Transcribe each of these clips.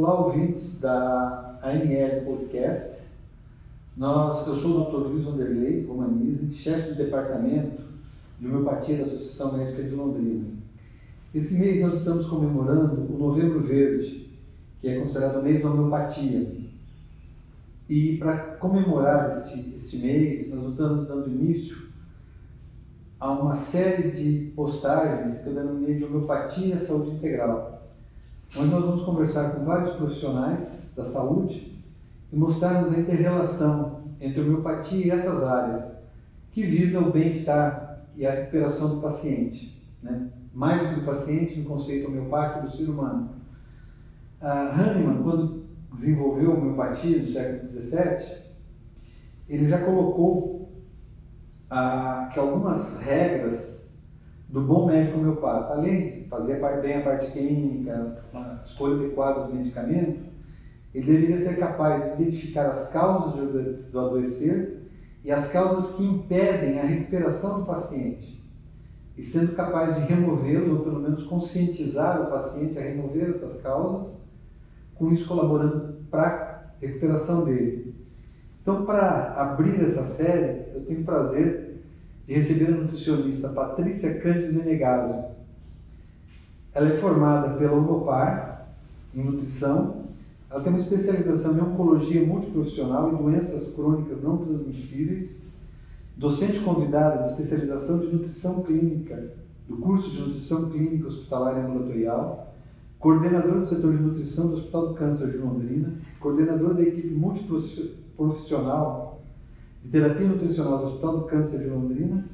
Olá, ouvintes da ANL Podcast. Nós, eu sou o Dr. Luiz Vanderlei Romanise, chefe do departamento de homeopatia da Associação Médica de Londrina. Esse mês nós estamos comemorando o Novembro Verde, que é considerado o mês da homeopatia. E para comemorar este, este mês, nós estamos dando início a uma série de postagens que eu denominei de homeopatia e saúde integral onde nós vamos conversar com vários profissionais da saúde e mostrarmos a interrelação entre homeopatia e essas áreas, que visam o bem-estar e a recuperação do paciente. Né? Mais do que do paciente, no conceito homeopático do ser humano. A Hahnemann, quando desenvolveu a homeopatia no século XVII, ele já colocou ah, que algumas regras do bom médico homeopata, além de fazer bem a parte clínica, uma escolha adequada do medicamento, ele deveria ser capaz de identificar as causas do adoecer e as causas que impedem a recuperação do paciente, e sendo capaz de removê-lo, ou pelo menos conscientizar o paciente a remover essas causas, com isso colaborando para a recuperação dele. Então, para abrir essa série, eu tenho prazer de receber a nutricionista Patrícia Cândido Menegaso. Ela é formada pela Unopar em nutrição. Ela tem uma especialização em oncologia multiprofissional e doenças crônicas não transmissíveis. Docente convidada de especialização de nutrição clínica do curso de nutrição clínica hospitalar e ambulatorial, coordenador do setor de nutrição do Hospital do Câncer de Londrina, coordenador da equipe multiprofissional de Terapia Nutricional do Hospital do Câncer de Londrina,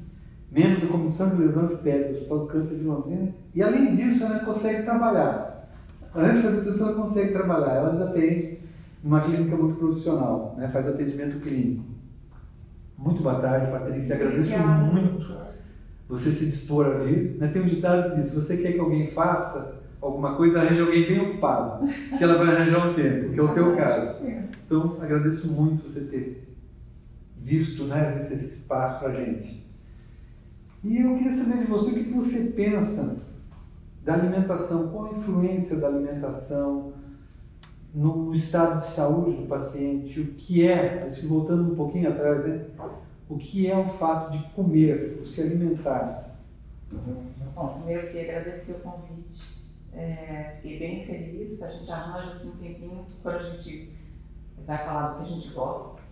membro da Comissão de Lesão de Pele do Hospital do Câncer de Londrina, e além disso ela consegue trabalhar. Além de fazer ela consegue trabalhar. Ela ainda atende numa clínica muito profissional, né? faz atendimento clínico. Muito boa tarde, Patrícia. Agradeço Obrigada. muito você se dispor a vir. Né? Tem um ditado que diz: se você quer que alguém faça alguma coisa, arranje alguém bem ocupado, que ela vai arranjar um tempo, que é o teu caso. Então, agradeço muito você ter visto, né, visto esse espaço para a gente. E eu queria saber de você o que você pensa da alimentação, qual a influência da alimentação no, estado de saúde do paciente, o que é, voltando um pouquinho atrás, né, o que é o fato de comer, o se alimentar. Bom, primeiro eu queria agradecer o convite. É, fiquei bem feliz. A gente arranja assim um tempinho quando a gente vai falar do que a gente gosta.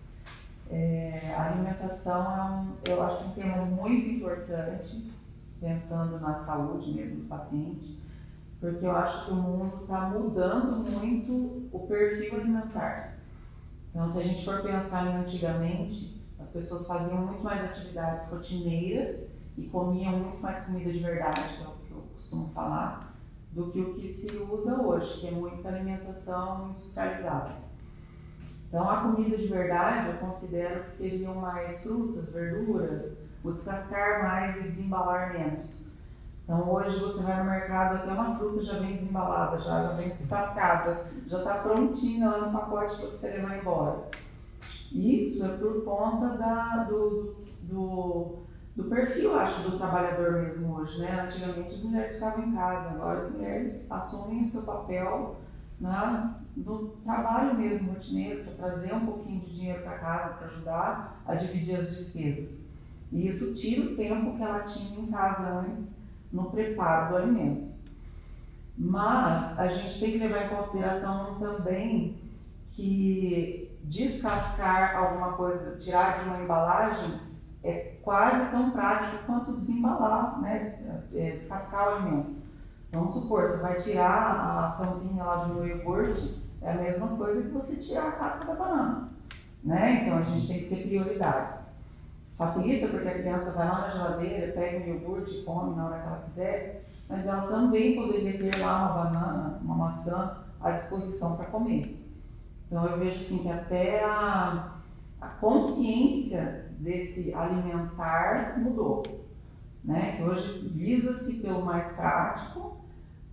É, a alimentação é um, eu acho um tema muito importante, pensando na saúde mesmo do paciente, porque eu acho que o mundo está mudando muito o perfil alimentar. Então, se a gente for pensar em antigamente, as pessoas faziam muito mais atividades rotineiras e comiam muito mais comida de verdade, que é o que eu costumo falar, do que o que se usa hoje, que é muita alimentação industrializada. Então, a comida de verdade eu considero que seriam mais frutas, verduras, o descascar mais e desembalar menos. Então, hoje você vai no mercado, até uma fruta já vem desembalada, já, já vem descascada, já está prontinha lá no pacote para você levar embora. Isso é por conta da, do, do, do perfil, acho, do trabalhador mesmo hoje. Né? Antigamente as mulheres ficavam em casa, agora as mulheres assumem o seu papel né, do trabalho mesmo rotineiro, para trazer um pouquinho de dinheiro para casa, para ajudar a dividir as despesas. E isso tira o tempo que ela tinha em casa antes no preparo do alimento. Mas a gente tem que levar em consideração também que descascar alguma coisa, tirar de uma embalagem, é quase tão prático quanto desembalar, né? É, descascar o alimento. Vamos supor, você vai tirar a tampinha lá do iogurte, é a mesma coisa que você tirar a casca da banana. Né? Então a gente tem que ter prioridades. Facilita porque a criança vai lá na geladeira, pega o iogurte, come na hora que ela quiser, mas ela também poderia ter lá uma banana, uma maçã à disposição para comer. Então eu vejo assim que até a, a consciência desse alimentar mudou. Né? Que hoje visa-se pelo mais prático,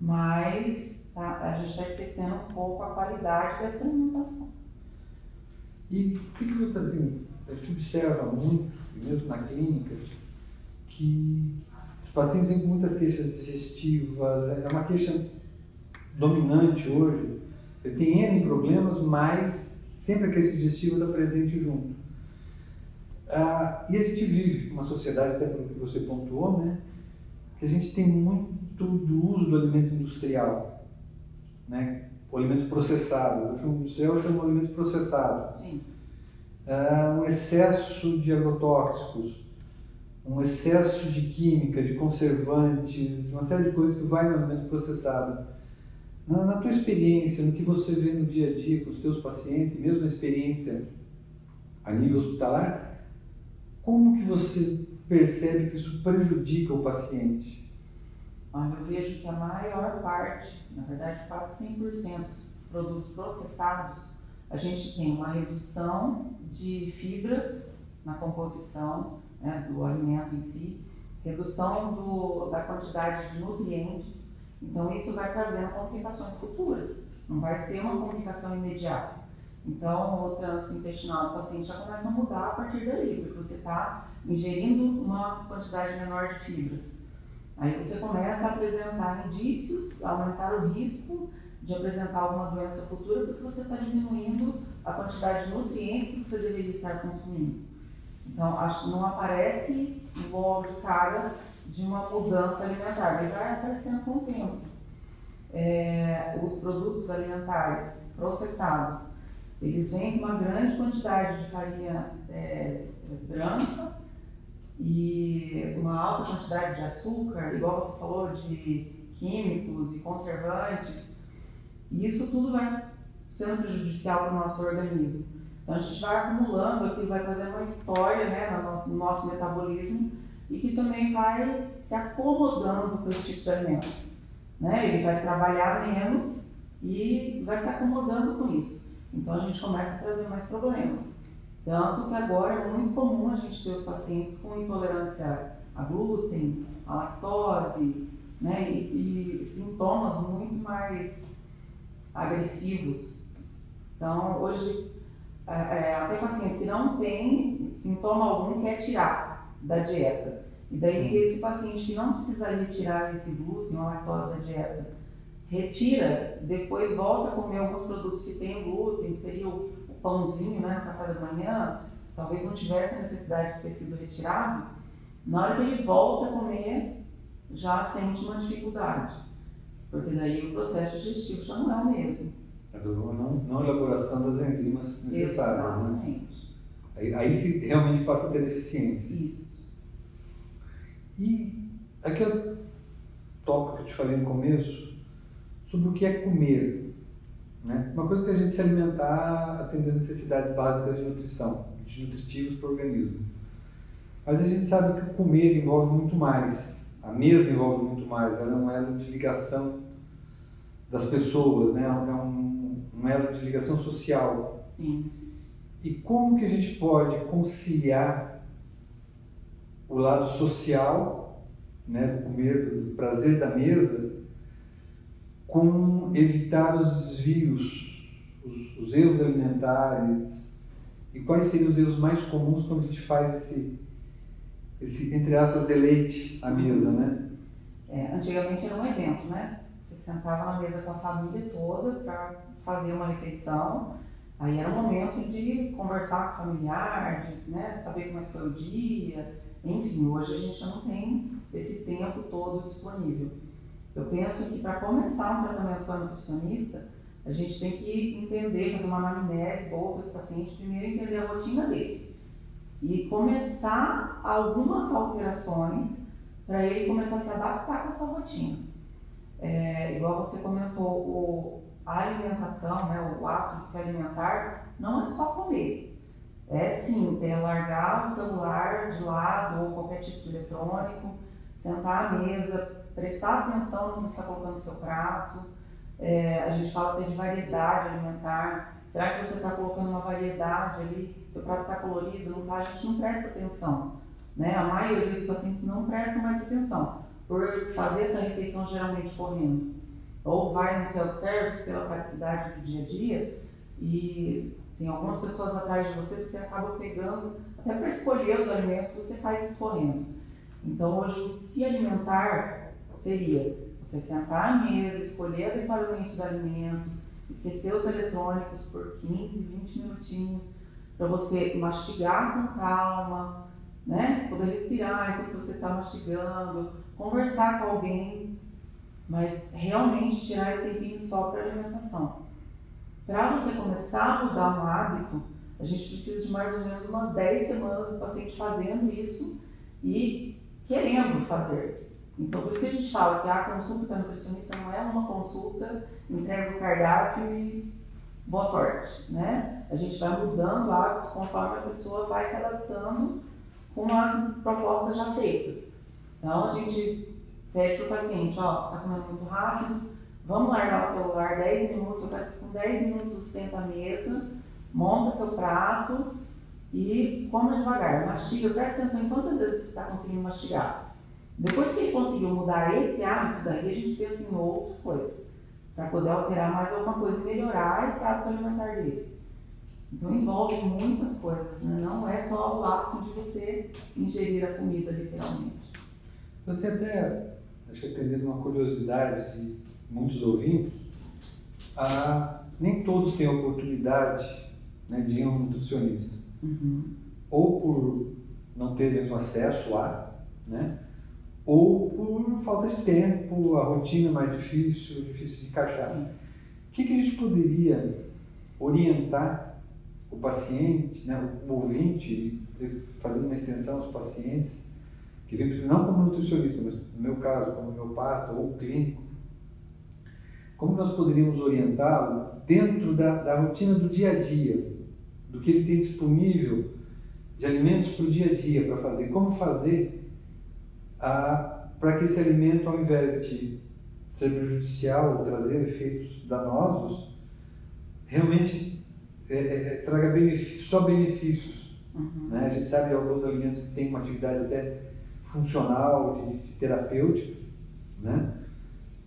mas tá, a gente está esquecendo um pouco a qualidade dessa alimentação. E o que, que assim, a gente observa muito, mesmo na clínica, que os pacientes têm muitas queixas digestivas, é uma queixa dominante hoje, Ele tem N problemas, mas sempre a crise digestiva está presente junto. Ah, e a gente vive uma sociedade, até pelo que você pontuou, né, que a gente tem muito do uso do alimento industrial, né, o alimento processado. O industrial é um alimento processado. Sim. Ah, um excesso de agrotóxicos, um excesso de química, de conservantes, uma série de coisas que vai no alimento processado. Na, na tua experiência, no que você vê no dia a dia com os teus pacientes, mesmo na experiência a nível hospitalar, como que você percebe que isso prejudica o paciente? Olha, eu vejo que a maior parte, na verdade quase 100% dos produtos processados, a gente tem uma redução de fibras na composição né, do alimento em si, redução do, da quantidade de nutrientes, então isso vai trazendo complicações futuras, não vai ser uma complicação imediata. Então, o trânsito intestinal do paciente já começa a mudar a partir dali, porque você está ingerindo uma quantidade menor de fibras. Aí você começa a apresentar indícios, aumentar o risco de apresentar alguma doença futura, porque você está diminuindo a quantidade de nutrientes que você deveria estar consumindo. Então, acho não aparece logo de cara de uma mudança alimentar, ele vai aparecendo com o tempo. É, os produtos alimentares processados eles vêm com uma grande quantidade de farinha é, branca e uma alta quantidade de açúcar, igual você falou, de químicos e conservantes. Isso tudo vai sendo prejudicial para o nosso organismo. Então a gente vai acumulando aquilo, vai fazendo uma história né, no, nosso, no nosso metabolismo e que também vai se acomodando com esse tipo de alimento. Né? Ele vai trabalhar menos e vai se acomodando com isso. Então a gente começa a trazer mais problemas. Tanto que agora é muito comum a gente ter os pacientes com intolerância a glúten, a lactose, né, e, e sintomas muito mais agressivos. Então, hoje, é, é, até pacientes que não têm sintoma algum quer tirar da dieta. E daí, esse paciente que não precisaria tirar esse glúten ou lactose da dieta, retira, depois volta a comer alguns produtos que têm glúten, que seria o pãozinho né, no café da manhã, talvez não tivesse necessidade de ter sido retirado, na hora que ele volta a comer, já sente uma dificuldade, porque daí o processo digestivo já não é o mesmo. É não, não elaboração das enzimas necessárias. Né? Exatamente. Né? Aí, aí se realmente passa a ter deficiência. Isso. E aquele tópico que eu te falei no começo, sobre o que é comer. Né? Uma coisa que a gente se alimentar atender as necessidades básicas de nutrição, de nutritivos para o organismo. Mas a gente sabe que o comer envolve muito mais, a mesa envolve muito mais, ela é um elo de ligação das pessoas, né? é um, um elo de ligação social. Sim. E como que a gente pode conciliar o lado social, né, do comer, do prazer da mesa, com evitar os desvios, os, os, erros alimentares e quais seriam os erros mais comuns quando a gente faz esse, esse entre aspas, deleite à mesa, né? É, antigamente era um evento, né? Você sentava na mesa com a família toda para fazer uma refeição, aí era um momento de conversar com o familiar, de né, saber como é que foi o dia, enfim, hoje a gente não tem esse tempo todo disponível. Eu penso que para começar um tratamento com a nutricionista, a gente tem que entender, fazer uma anamnese boa para esse paciente, primeiro entender a rotina dele. E começar algumas alterações para ele começar a se adaptar com essa rotina. É, igual você comentou, o, a alimentação, né, o ato de se alimentar, não é só comer. É sim, é largar o celular de lado ou qualquer tipo de eletrônico, sentar à mesa, prestar atenção no que está colocando no seu prato. É, a gente fala até de variedade alimentar. Será que você está colocando uma variedade ali? O prato está colorido? Não está? A gente não presta atenção. Né? A maioria dos pacientes não prestam mais atenção por fazer essa refeição geralmente correndo. Ou vai no self-service pela praticidade do dia a dia e tem algumas pessoas atrás de você você acaba pegando, até para escolher os alimentos, você faz isso correndo. Então, hoje, se alimentar seria você sentar à mesa, escolher adequadamente os alimentos, esquecer os eletrônicos por 15, 20 minutinhos, para você mastigar com calma, né? Poder respirar enquanto você está mastigando, conversar com alguém, mas realmente tirar esse tempinho só para alimentação. Para você começar a mudar um hábito, a gente precisa de mais ou menos umas 10 semanas do paciente fazendo isso e querendo fazer. Então, por isso que a gente fala que a consulta com a nutricionista não é uma consulta, entrega o cardápio e boa sorte, né? A gente vai mudando hábitos conforme a pessoa vai se adaptando com as propostas já feitas. Então, a gente pede para o paciente, ó, você está comendo muito rápido, vamos largar o celular 10 minutos, com 10 minutos você senta à mesa, monta seu prato e coma devagar, mastiga, presta atenção em quantas vezes você está conseguindo mastigar. Depois que ele conseguiu mudar esse hábito, daí a gente pensa em outra coisa, para poder alterar mais alguma coisa e melhorar esse hábito alimentar dele. Então envolve muitas coisas, né? não é só o hábito de você ingerir a comida literalmente. Você até, acho que atendendo uma curiosidade de muitos ouvintes, a, nem todos têm a oportunidade né, de ir a um nutricionista. Uhum. Ou por não ter mesmo acesso a, né? Ou por falta de tempo, a rotina mais difícil, difícil de encaixar. Sim. O que, que a gente poderia orientar o paciente, né, o ouvinte, fazendo uma extensão aos pacientes, que vem não como nutricionista, mas no meu caso, como homeopata ou clínico, como nós poderíamos orientá-lo dentro da, da rotina do dia a dia, do que ele tem disponível de alimentos para o dia a dia para fazer, como fazer para que esse alimento, ao invés de ser prejudicial ou trazer efeitos danosos, realmente é, é, é traga benefícios, só benefícios. Uhum. Né? A gente sabe alguns alimentos que têm uma atividade até funcional, de, de terapêutica, né?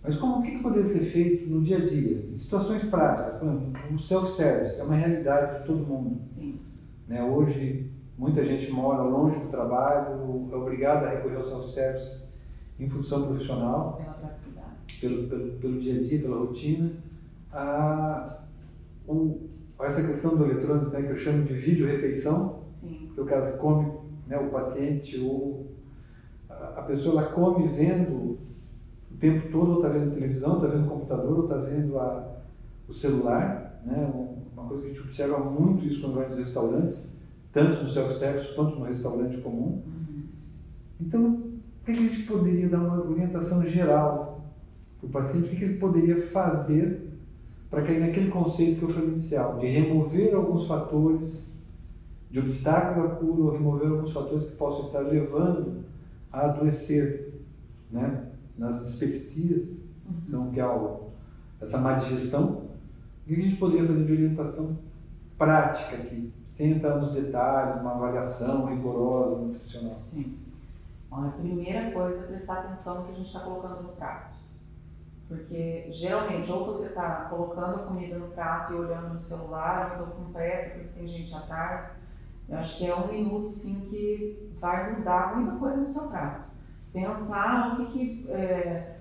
Mas como, o que, que poderia ser feito no dia a dia? Em situações práticas, por exemplo, o self-service é uma realidade de todo mundo. Sim. Né? Hoje, muita gente mora longe do trabalho, é obrigada a recorrer ao self-service em função profissional. Pela praticidade. Pelo, pelo, pelo dia a dia, pela rotina. A, o, essa questão do eletrônico, né, que eu chamo de vídeo-refeição, que o caso come, né, o paciente ou a, a pessoa ela come vendo o tempo todo, ou está vendo televisão, está vendo computador, ou está vendo a, o celular. Né? Uma coisa que a gente observa muito isso quando vai nos restaurantes, tanto no self-service quanto no restaurante comum. Então, o que a gente poderia dar uma orientação geral para o paciente? O que ele poderia fazer para cair naquele conceito que eu falei inicial, de remover alguns fatores de obstáculo à cura ou remover alguns fatores que possam estar levando a adoecer, né? nas dispepsias, uhum. então, que é essa má digestão. O que a gente poderia fazer de orientação prática aqui, sem entrar nos detalhes, uma avaliação rigorosa, nutricional? Sim. Bom, a primeira coisa é prestar atenção no que a gente está colocando no prato. Porque geralmente, ou você está colocando a comida no prato e olhando no celular, ou estou com pressa porque tem gente atrás. Eu acho que é um minuto sim que vai mudar muita coisa no seu prato pensar o que, que é,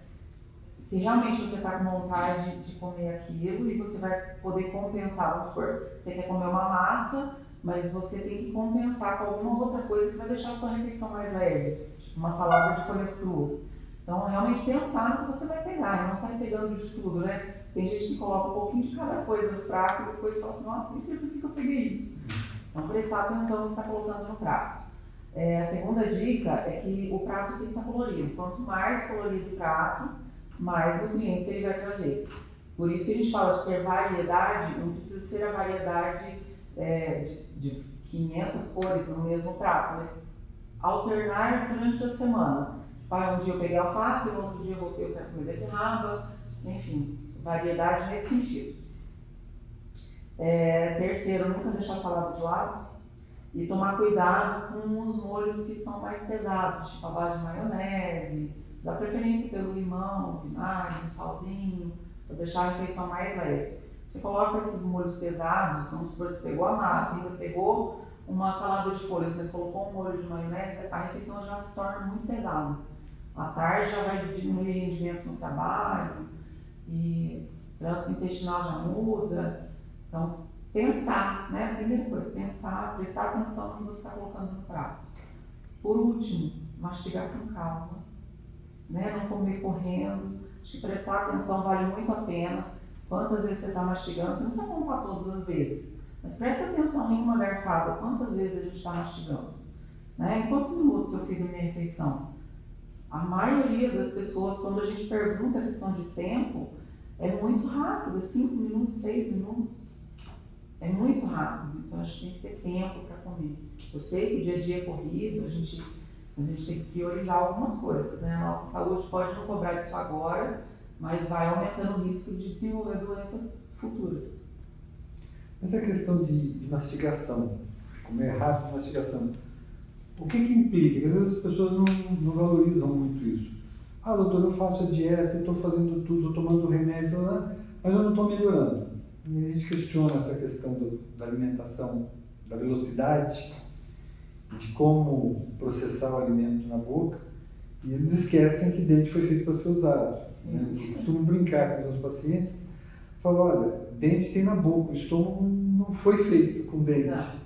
se realmente você está com vontade de comer aquilo e você vai poder compensar, vamos supor, você quer comer uma massa, mas você tem que compensar com alguma outra coisa que vai deixar a sua refeição mais leve, tipo uma salada de folhas cruas. Então, realmente pensar no que você vai pegar, não sair pegando de tudo, né? Tem gente que coloca um pouquinho de cada coisa no prato e depois fala assim, nossa, nem sei por que eu peguei isso. Então, prestar atenção no que está colocando no prato. É, a segunda dica é que o prato tem que estar colorido. Quanto mais colorido o prato, mais nutrientes ele vai trazer. Por isso que a gente fala de ter variedade, não precisa ser a variedade é, de, de 500 cores no mesmo prato, mas alternar durante a semana. Um dia eu peguei alface, no outro dia eu vou eu quero comer beterraba, enfim, variedade nesse sentido. É, terceiro, nunca deixar salada de lado. E tomar cuidado com os molhos que são mais pesados, tipo a base de maionese, dá preferência pelo limão, vinagre, um salzinho, para deixar a refeição mais leve. Você coloca esses molhos pesados, vamos supor, você pegou a massa, ainda pegou uma salada de folhas, mas colocou um molho de maionese, a refeição já se torna muito pesada. À tarde já vai diminuir o rendimento no trabalho. E trânsito intestinal já muda. Então, pensar, né? A primeira coisa, pensar, prestar atenção no que você está colocando no prato. Por último, mastigar com calma, né? Não comer correndo. Acho que prestar atenção vale muito a pena. Quantas vezes você está mastigando, você não precisa contar todas as vezes. Mas presta atenção em uma garfada, quantas vezes a gente está mastigando. Né? Em quantos minutos eu fiz a minha refeição? A maioria das pessoas, quando a gente pergunta a questão de tempo, é muito rápido, 5 minutos, 6 minutos. É muito rápido, então a gente tem que ter tempo para comer. Eu sei que o dia a dia é corrido, a gente, a gente tem que priorizar algumas coisas. Né? A nossa saúde pode não cobrar disso agora, mas vai aumentando o risco de desenvolver doenças futuras. Essa questão de, de mastigação, comer rápido de mastigação, o que, que implica? Às vezes as pessoas não, não valorizam muito isso. Ah, doutor, eu faço a dieta, estou fazendo tudo, estou tomando remédio, mas eu não estou melhorando. E a gente questiona essa questão do, da alimentação, da velocidade, de como processar o alimento na boca, e eles esquecem que dente foi feito para ser usado. Né? Eu costumo brincar com os meus pacientes, falo, olha, dente tem na boca, o estômago não foi feito com dente. Não.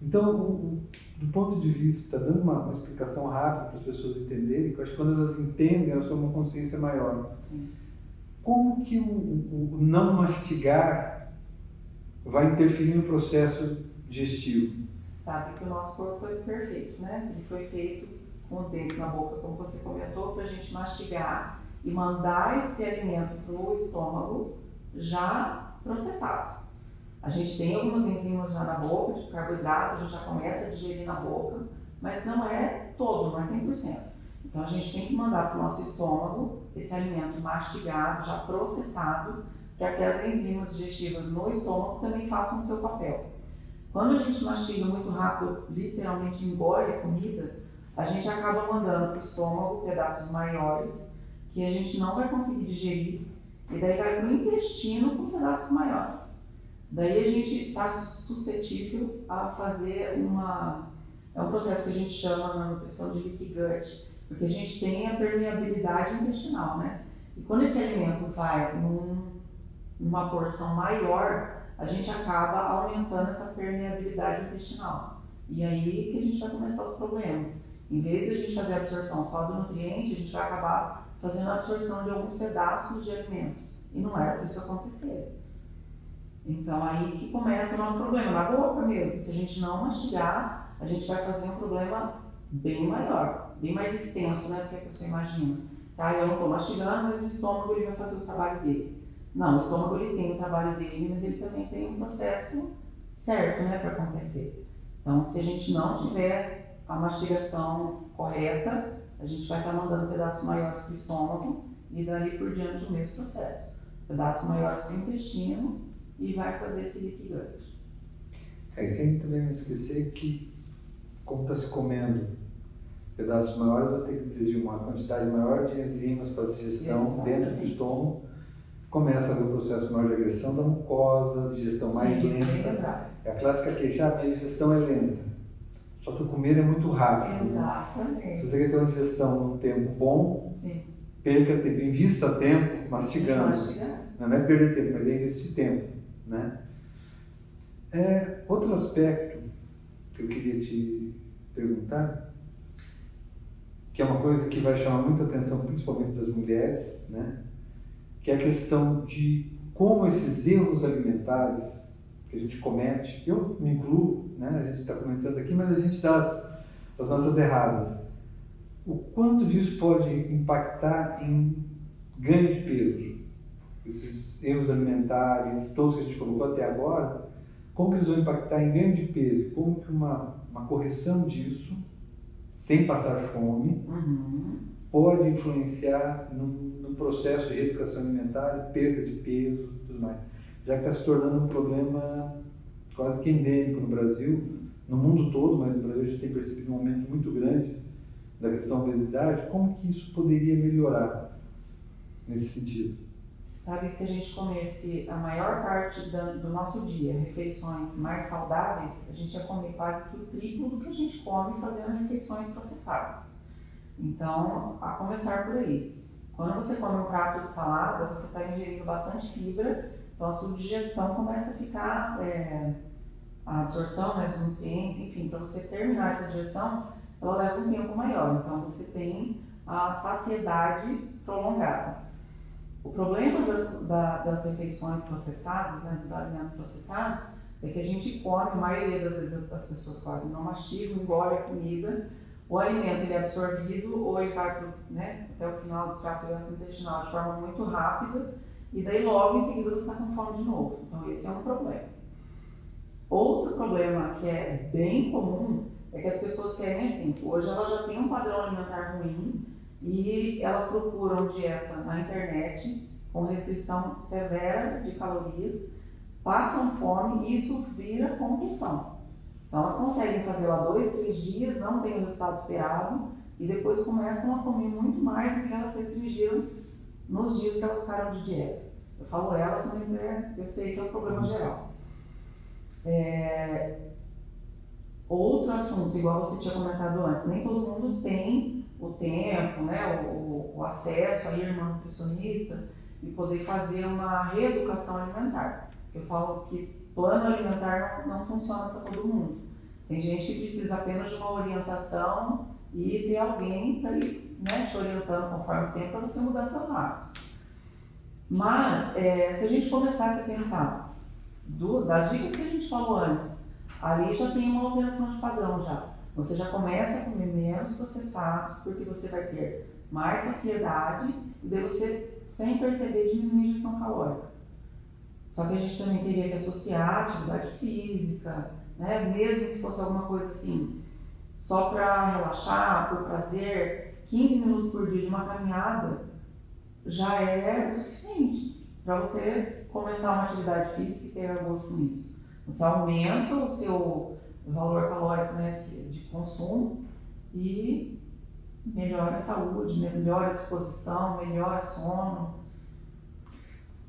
Então, do ponto de vista, dando uma, uma explicação rápida para as pessoas entenderem, que eu acho que quando elas entendem, elas têm uma consciência maior. Sim. Como que o, o, o, não mastigar vai interferir no processo digestivo? Sabe que o nosso corpo foi perfeito, né? Ele foi feito com os dentes na boca, como você comentou, para a gente mastigar e mandar esse alimento para o estômago já processado. A gente tem algumas enzimas já na boca, de carboidrato, a gente já começa a digerir na boca, mas não é todo, não é 100%. Então a gente tem que mandar para o nosso estômago esse alimento mastigado, já processado, para que as enzimas digestivas no estômago também façam o seu papel. Quando a gente mastiga muito rápido, literalmente engole a comida, a gente acaba mandando para o estômago pedaços maiores que a gente não vai conseguir digerir, e daí vai para o intestino com pedaços maiores. Daí a gente está suscetível a fazer uma. É um processo que a gente chama na nutrição de leaky gut, porque a gente tem a permeabilidade intestinal, né? E quando esse alimento vai num, numa porção maior, a gente acaba aumentando essa permeabilidade intestinal. E aí que a gente vai começar os problemas. Em vez de a gente fazer a absorção só do nutriente, a gente vai acabar fazendo a absorção de alguns pedaços de alimento. E não era para isso acontecer. Então aí que começa o nosso problema, na boca mesmo. Se a gente não mastigar, a gente vai fazer um problema bem maior, bem mais extenso né, do que a pessoa imagina. Tá? Eu não estou mastigando, mas o estômago ele vai fazer o trabalho dele. Não, o estômago ele tem o trabalho dele, mas ele também tem um processo certo né, para acontecer. Então, se a gente não tiver a mastigação correta, a gente vai estar tá mandando pedaços maiores para o estômago e dali por diante o mesmo processo. Pedaços maiores para o intestino e vai fazer esse gut. É, sem também não esquecer que, como está se comendo pedaços maiores, vai ter que exigir uma quantidade maior de enzimas para a digestão Exatamente. dentro do estômago. Começa haver o processo maior de agressão da mucosa, digestão Sim, mais lenta. É a clássica queixa, a minha digestão é lenta. Só que o comer é muito rápido. Exatamente. Né? Se você quer ter uma digestão num tempo bom, Sim. perca tempo, invista tempo mastigando. mastigando. Não é perder tempo, mas é investir tempo. Né? É, outro aspecto que eu queria te perguntar, que é uma coisa que vai chamar muita atenção, principalmente das mulheres, né? Que é a questão de como esses erros alimentares que a gente comete, eu me incluo, né? a gente está comentando aqui, mas a gente dá as, as nossas erradas. O quanto disso pode impactar em ganho de peso? esses erros alimentares, todos que a gente colocou até agora, como que eles vão impactar em ganho de peso? Como que uma, uma correção disso, sem passar fome, uhum. Pode influenciar no, no, processo de reeducação alimentar, perda de peso tudo mais? Já que está se tornando um problema quase que endêmico no Brasil, no mundo todo, mas no Brasil a gente tem percebido um aumento muito grande da questão da obesidade, como que isso poderia melhorar nesse sentido? Sabe, se a gente comesse a maior parte do nosso dia refeições mais saudáveis, a gente ia comer quase que o triplo do que a gente come fazendo refeições processadas. Então, a começar por aí. Quando você come um prato de salada, você está ingerindo bastante fibra, então a sua digestão começa a ficar, é, a absorção né, dos nutrientes, enfim, para você terminar essa digestão, ela leva um tempo maior. Então você tem a saciedade prolongada. O problema das, da, das refeições processadas, né, dos alimentos processados, é que a gente come, a maioria das vezes as pessoas quase não mastigam, engole a comida, o alimento ele é absorvido ou ele vai pro, né, até o final do trato gastrointestinal de forma muito rápida e daí logo em seguida você está com fome de novo. Então esse é um problema. Outro problema que é bem comum é que as pessoas querem assim, hoje elas já têm um padrão alimentar ruim e elas procuram dieta na internet com restrição severa de calorias, passam fome e isso vira compulsão. Então elas conseguem fazer lá dois, três dias, não tem o resultado esperado e depois começam a comer muito mais do que elas restringiram nos dias que elas ficaram de dieta. Eu falo elas, mas é, eu sei que é um problema geral. É, outro assunto, igual você tinha comentado antes, nem todo mundo tem o tempo, né, o, o acesso a ir uma nutricionista e poder fazer uma reeducação alimentar. Eu falo que plano alimentar não, funciona para todo mundo. Tem gente que precisa apenas de uma orientação e ter alguém para ir né, te orientando conforme o tempo para você mudar seus hábitos. Mas, é, se a gente começasse a pensar do, das dicas que a gente falou antes, ali já tem uma alteração de padrão já. Você já começa a comer menos processados, porque você vai ter mais saciedade e daí você, sem perceber, diminui a ingestão calórica. Só que a gente também teria que associar atividade física, né? mesmo que fosse alguma coisa assim, só para relaxar, por prazer, 15 minutos por dia de uma caminhada já é o suficiente para você começar uma atividade física e ter gosto com isso. Você aumenta o seu valor calórico né, de consumo e melhora a saúde, melhora a disposição, melhora sono.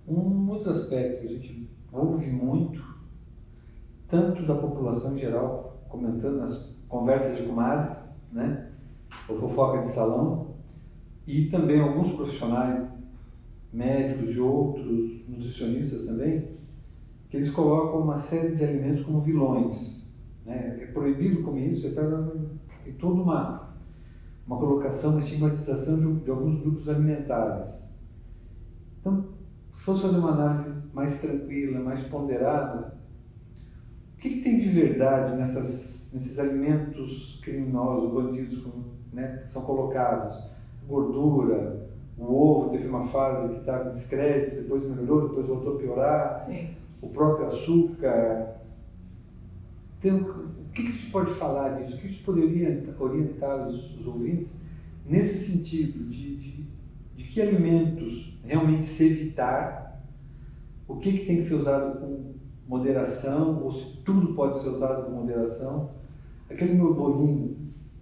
Um outro aspecto que a gente ouve muito, tanto da população em geral, comentando nas conversas de comadre, né, ou fofoca de salão, e também alguns profissionais, médicos e outros, nutricionistas também, que eles colocam uma série de alimentos como vilões. Né? É proibido comer isso, está tem toda uma, uma colocação, uma estigmatização de, de alguns grupos alimentares. Então, fosse fazer uma análise mais tranquila, mais ponderada, o que, que tem de verdade nessas, nesses alimentos criminosos, bandidos, né, que são colocados? gordura, o ovo teve uma fase que estava em descrédito, depois melhorou, depois voltou a piorar. Sim. O próprio açúcar. Tem, o que a gente pode falar disso? O que a gente poderia orientar os, os ouvintes nesse sentido de, de, que alimentos realmente se evitar, o que, que tem que ser usado com moderação, ou se tudo pode ser usado com moderação. Aquele meu bolinho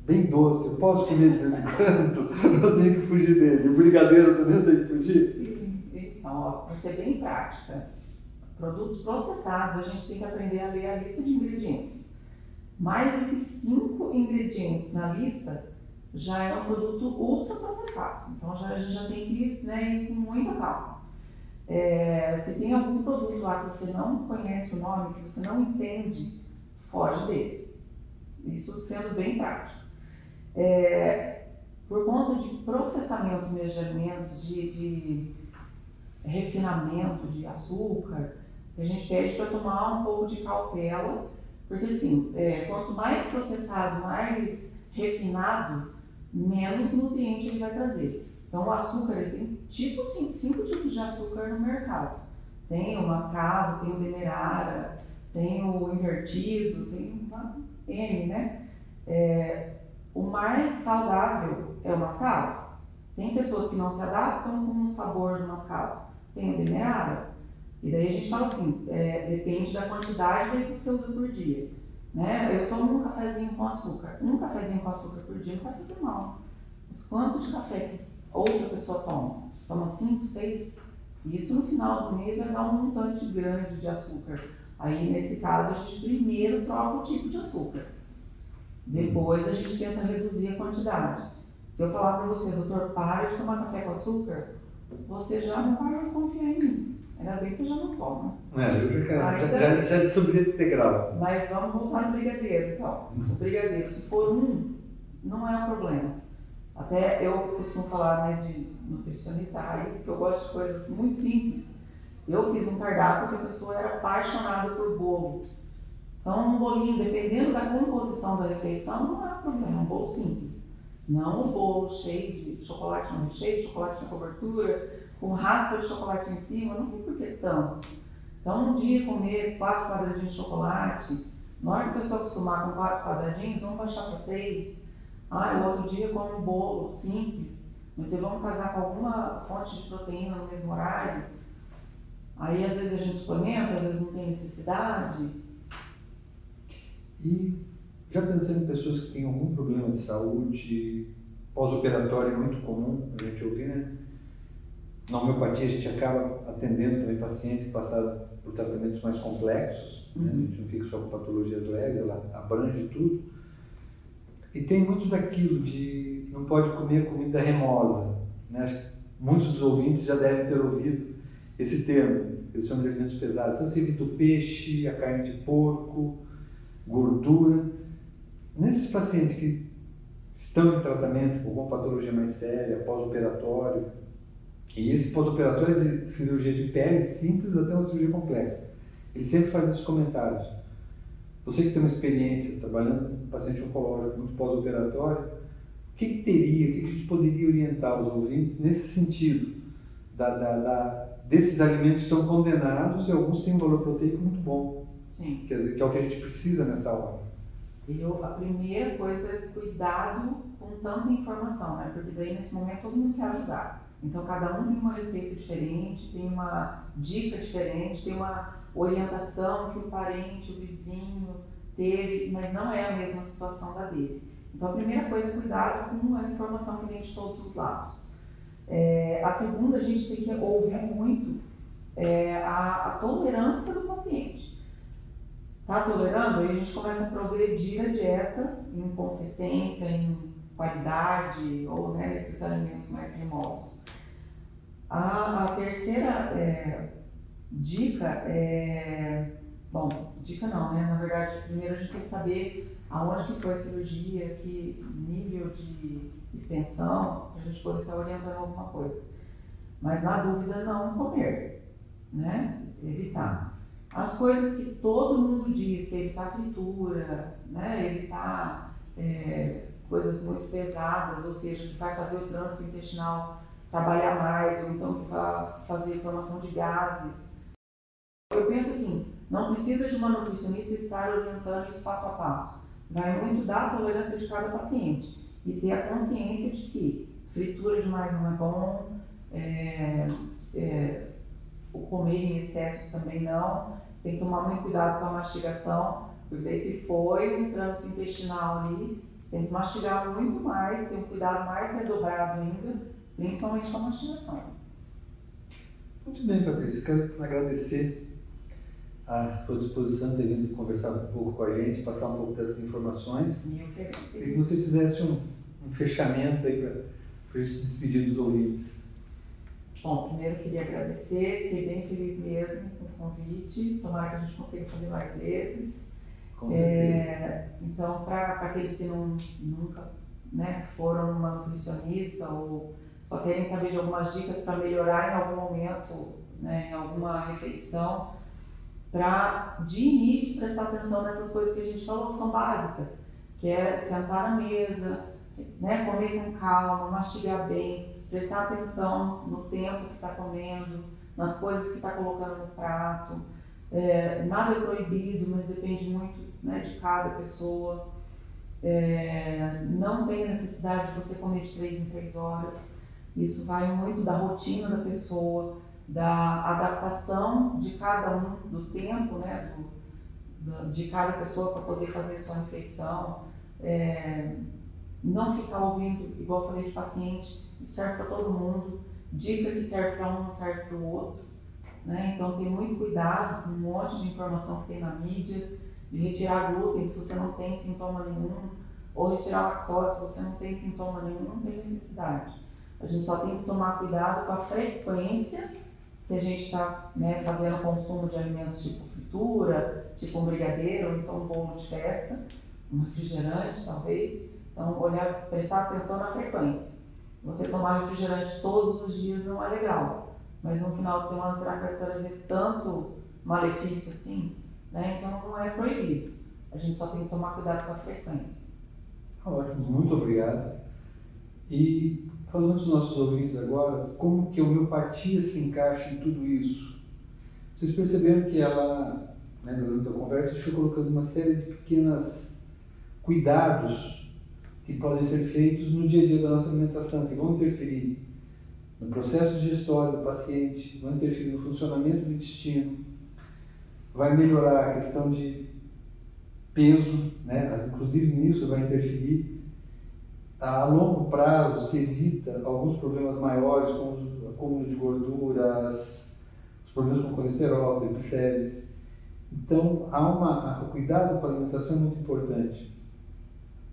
bem doce, eu posso comer de vez em quando, eu tenho que fugir dele. O brigadeiro também eu tenho que fugir? Então, para ser bem prática, produtos processados, a gente tem que aprender a ler a lista de ingredientes. Mais do que cinco ingredientes na lista já é um produto ultraprocessado. Então já, a gente já tem que ir, né, ir com muita calma. É, se tem algum produto lá que você não conhece o nome, que você não entende, foge dele. Isso sendo bem prático. É, por conta de processamento mesmo de alimentos, de, de refinamento de açúcar, a gente pede para tomar um pouco de cautela, porque assim, é, quanto mais processado, mais refinado, menos nutriente ele vai trazer. Então o açúcar ele tem tipo, cinco, cinco tipos de açúcar no mercado. Tem o mascavo, tem o demerara, tem o invertido, tem uma N, né? É, o mais saudável é o mascavo. Tem pessoas que não se adaptam com o sabor do mascavo. Tem o demerara. E daí a gente fala assim, é, depende da quantidade que você usa por dia. Né? Eu tomo um cafezinho com açúcar. Um cafezinho com açúcar por dia não vai fazer mal. Mas quanto de café que outra pessoa toma? Toma cinco, seis? Isso no final do mês vai dar um montante grande de açúcar. Aí, nesse caso, a gente primeiro troca o tipo de açúcar. Depois a gente tenta reduzir a quantidade. Se eu falar para você, doutor, para de tomar café com açúcar, você já não vai mais confiar em mim. Ainda bem que você já não toma. É, eu já, já, já, já subi desse degrau. Mas vamos voltar no brigadeiro, então. O brigadeiro, se for um, não é um problema. Até eu costumo falar né, de nutricionista raiz, que eu gosto de coisas muito simples. Eu fiz um cardápio que a pessoa era apaixonada por bolo. Então, um bolinho, dependendo da composição da refeição, não um problema, é um bolo simples. Não o bolo cheio de chocolate no recheio, chocolate na cobertura, com raspa de chocolate em cima, não tem por que tanto. Então, um dia comer quatro quadradinhos de chocolate, na hora que a pessoa acostumar com quatro quadradinhos, vamos baixar para três. Ah, o outro dia come um bolo simples, mas vocês vão casar com alguma fonte de proteína no mesmo horário. Aí, às vezes, a gente experimenta, às vezes não tem necessidade. E já pensando em pessoas que têm algum problema de saúde, pós-operatório é muito comum a gente ouvir, né? Na homeopatia a gente acaba atendendo também pacientes que passaram por tratamentos mais complexos, uhum. né? a gente não fica só com patologias leves, ela abrange tudo. E tem muito daquilo de não pode comer comida remosa. Né? Muitos dos ouvintes já devem ter ouvido esse termo, eles chamam de alimentos pesados. Então você evita o peixe, a carne de porco, gordura. Nesses pacientes que estão em tratamento com uma patologia mais séria, pós-operatório, e esse pós-operatório é de cirurgia de pele simples até uma cirurgia complexa. Ele sempre faz esses comentários. Você que tem uma experiência trabalhando com paciente oncológico muito pós-operatório, o que, que, teria, o que, que a gente poderia orientar os ouvintes nesse sentido da, da, da, desses alimentos que são condenados e alguns têm um valor proteico muito bom? Sim. Que, que é o que a gente precisa nessa hora. Eu, a primeira coisa é cuidado com tanta informação, né? Porque daí nesse momento todo mundo quer ajudar. Então cada um tem uma receita diferente, tem uma dica diferente, tem uma orientação que o parente, o vizinho teve, mas não é a mesma situação da dele. Então a primeira coisa é cuidado com a informação que vem de todos os lados. É, a segunda, a gente tem que ouvir muito é, a, a tolerância do paciente. Está tolerando? Aí a gente começa a progredir a dieta em consistência, em qualidade ou né, nesses alimentos mais remosos. A, a terceira é, dica é. Bom, dica não, né? Na verdade, primeiro a gente tem que saber aonde que foi a cirurgia, que nível de extensão, para a gente poder estar orientando alguma coisa. Mas na dúvida, não comer, né? Evitar. As coisas que todo mundo diz, que evitar fritura, né? evitar é, coisas muito pesadas, ou seja, que vai fazer o trânsito intestinal trabalhar mais, ou então vai fazer formação de gases. Eu penso assim, não precisa de uma nutricionista estar orientando isso passo a passo. Vai muito da tolerância de cada paciente e ter a consciência de que fritura demais não é bom, é, é, o comer em excesso também não. Tem que tomar muito cuidado com a mastigação, porque se foi um trânsito intestinal ali, tem que mastigar muito mais, ter um cuidado mais redobrado ainda, principalmente com a mastigação. Muito bem, Patrícia. Quero agradecer a sua disposição de ter vindo conversar um pouco com a gente, passar um pouco dessas informações. E eu quero que você fizesse um, um fechamento aí para a gente se despedir dos ouvintes. Bom, primeiro queria agradecer, fiquei bem feliz mesmo com o convite, tomara que a gente consiga fazer mais vezes. Com é, então, para aqueles que não, nunca né, foram uma nutricionista ou só querem saber de algumas dicas para melhorar em algum momento, né, em alguma refeição, para de início prestar atenção nessas coisas que a gente falou, que são básicas, que é sentar na mesa, né, comer com calma, mastigar bem, prestar atenção no tempo que está comendo, nas coisas que está colocando no prato. É, nada é proibido, mas depende muito né, de cada pessoa. É, não tem necessidade de você comer de três em três horas. Isso vai muito da rotina da pessoa, da adaptação de cada um, do tempo, né, do, do, de cada pessoa para poder fazer sua refeição. É, não ficar ouvindo, igual eu falei de paciente, isso serve para todo mundo. Dica que serve para um não serve para o outro. Né? Então, tem muito cuidado com um monte de informação que tem na mídia, de retirar glúten se você não tem sintoma nenhum, ou retirar lactose, se você não tem sintoma nenhum, não tem necessidade. A gente só tem que tomar cuidado com a frequência que a gente está né, fazendo consumo de alimentos tipo fritura, tipo um brigadeiro, ou então um bolo de festa, um refrigerante talvez. Então, olhar, prestar atenção na frequência. Você tomar refrigerante todos os dias não é legal, mas no final de semana será que vai trazer tanto malefício assim? Né? Então, não é proibido. A gente só tem que tomar cuidado com a frequência. Ótimo, muito obrigado. E falando dos nossos ouvintes agora, como que a homeopatia se encaixa em tudo isso? Vocês perceberam que ela, né, durante a conversa, deixou colocando uma série de pequenos cuidados que podem ser feitos no dia a dia da nossa alimentação, que vão interferir no processo digestório do paciente, vão interferir no funcionamento do intestino, vai melhorar a questão de peso, né? inclusive nisso vai interferir. A longo prazo se evita alguns problemas maiores, como o acúmulo de gorduras, os problemas com colesterol, triglicérides. Então, há uma, o cuidado com a alimentação é muito importante.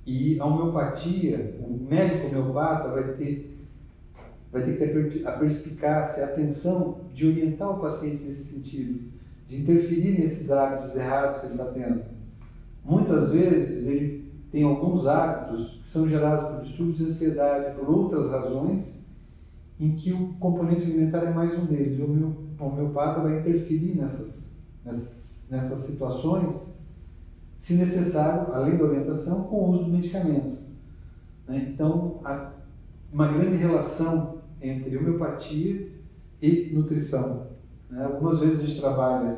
E a homeopatia, o médico homeopata vai ter, vai ter que ter a perspicácia, a atenção de orientar o paciente nesse sentido, de interferir nesses hábitos errados que ele está tendo Muitas vezes ele tem alguns hábitos que são gerados por distúrbios de ansiedade, por outras razões, em que o componente alimentar é mais um deles. O homeopata vai interferir nessas, nessas, nessas situações, se necessário, além da orientação, com o uso do medicamento. Né? Então, há uma grande relação entre homeopatia e nutrição. Né? Algumas vezes a gente trabalha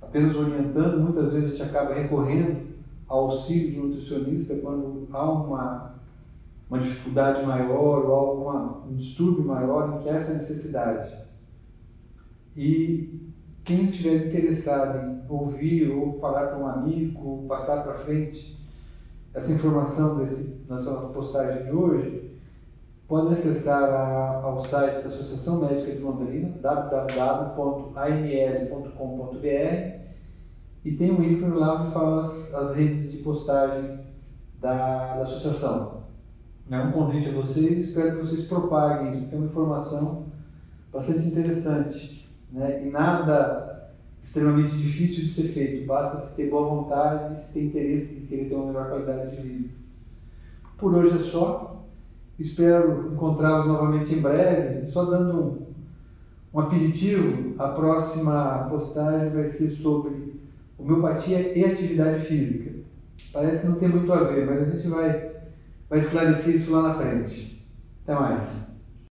apenas orientando, muitas vezes a gente acaba recorrendo auxílio de nutricionista quando há uma, uma dificuldade maior ou alguma, um distúrbio maior em que há essa necessidade. E quem estiver interessado em ouvir ou falar com um amigo, passar para frente essa informação desse, nessa postagem de hoje, pode acessar a, ao site da Associação Médica de Londrina, www.ans.com.br e tem um ícone lá que fala as, as redes de postagem da, da associação. É um convite a vocês, espero que vocês propaguem isso, porque é uma informação bastante interessante né? e nada extremamente difícil de ser feito, basta se ter boa vontade, se ter interesse em querer ter uma melhor qualidade de vida. Por hoje é só, espero encontrá-los novamente em breve, só dando um, um aperitivo, a próxima postagem vai ser sobre homeopatia e atividade física. Parece que não tem muito a ver, mas a gente vai, vai esclarecer isso lá na frente. Até mais.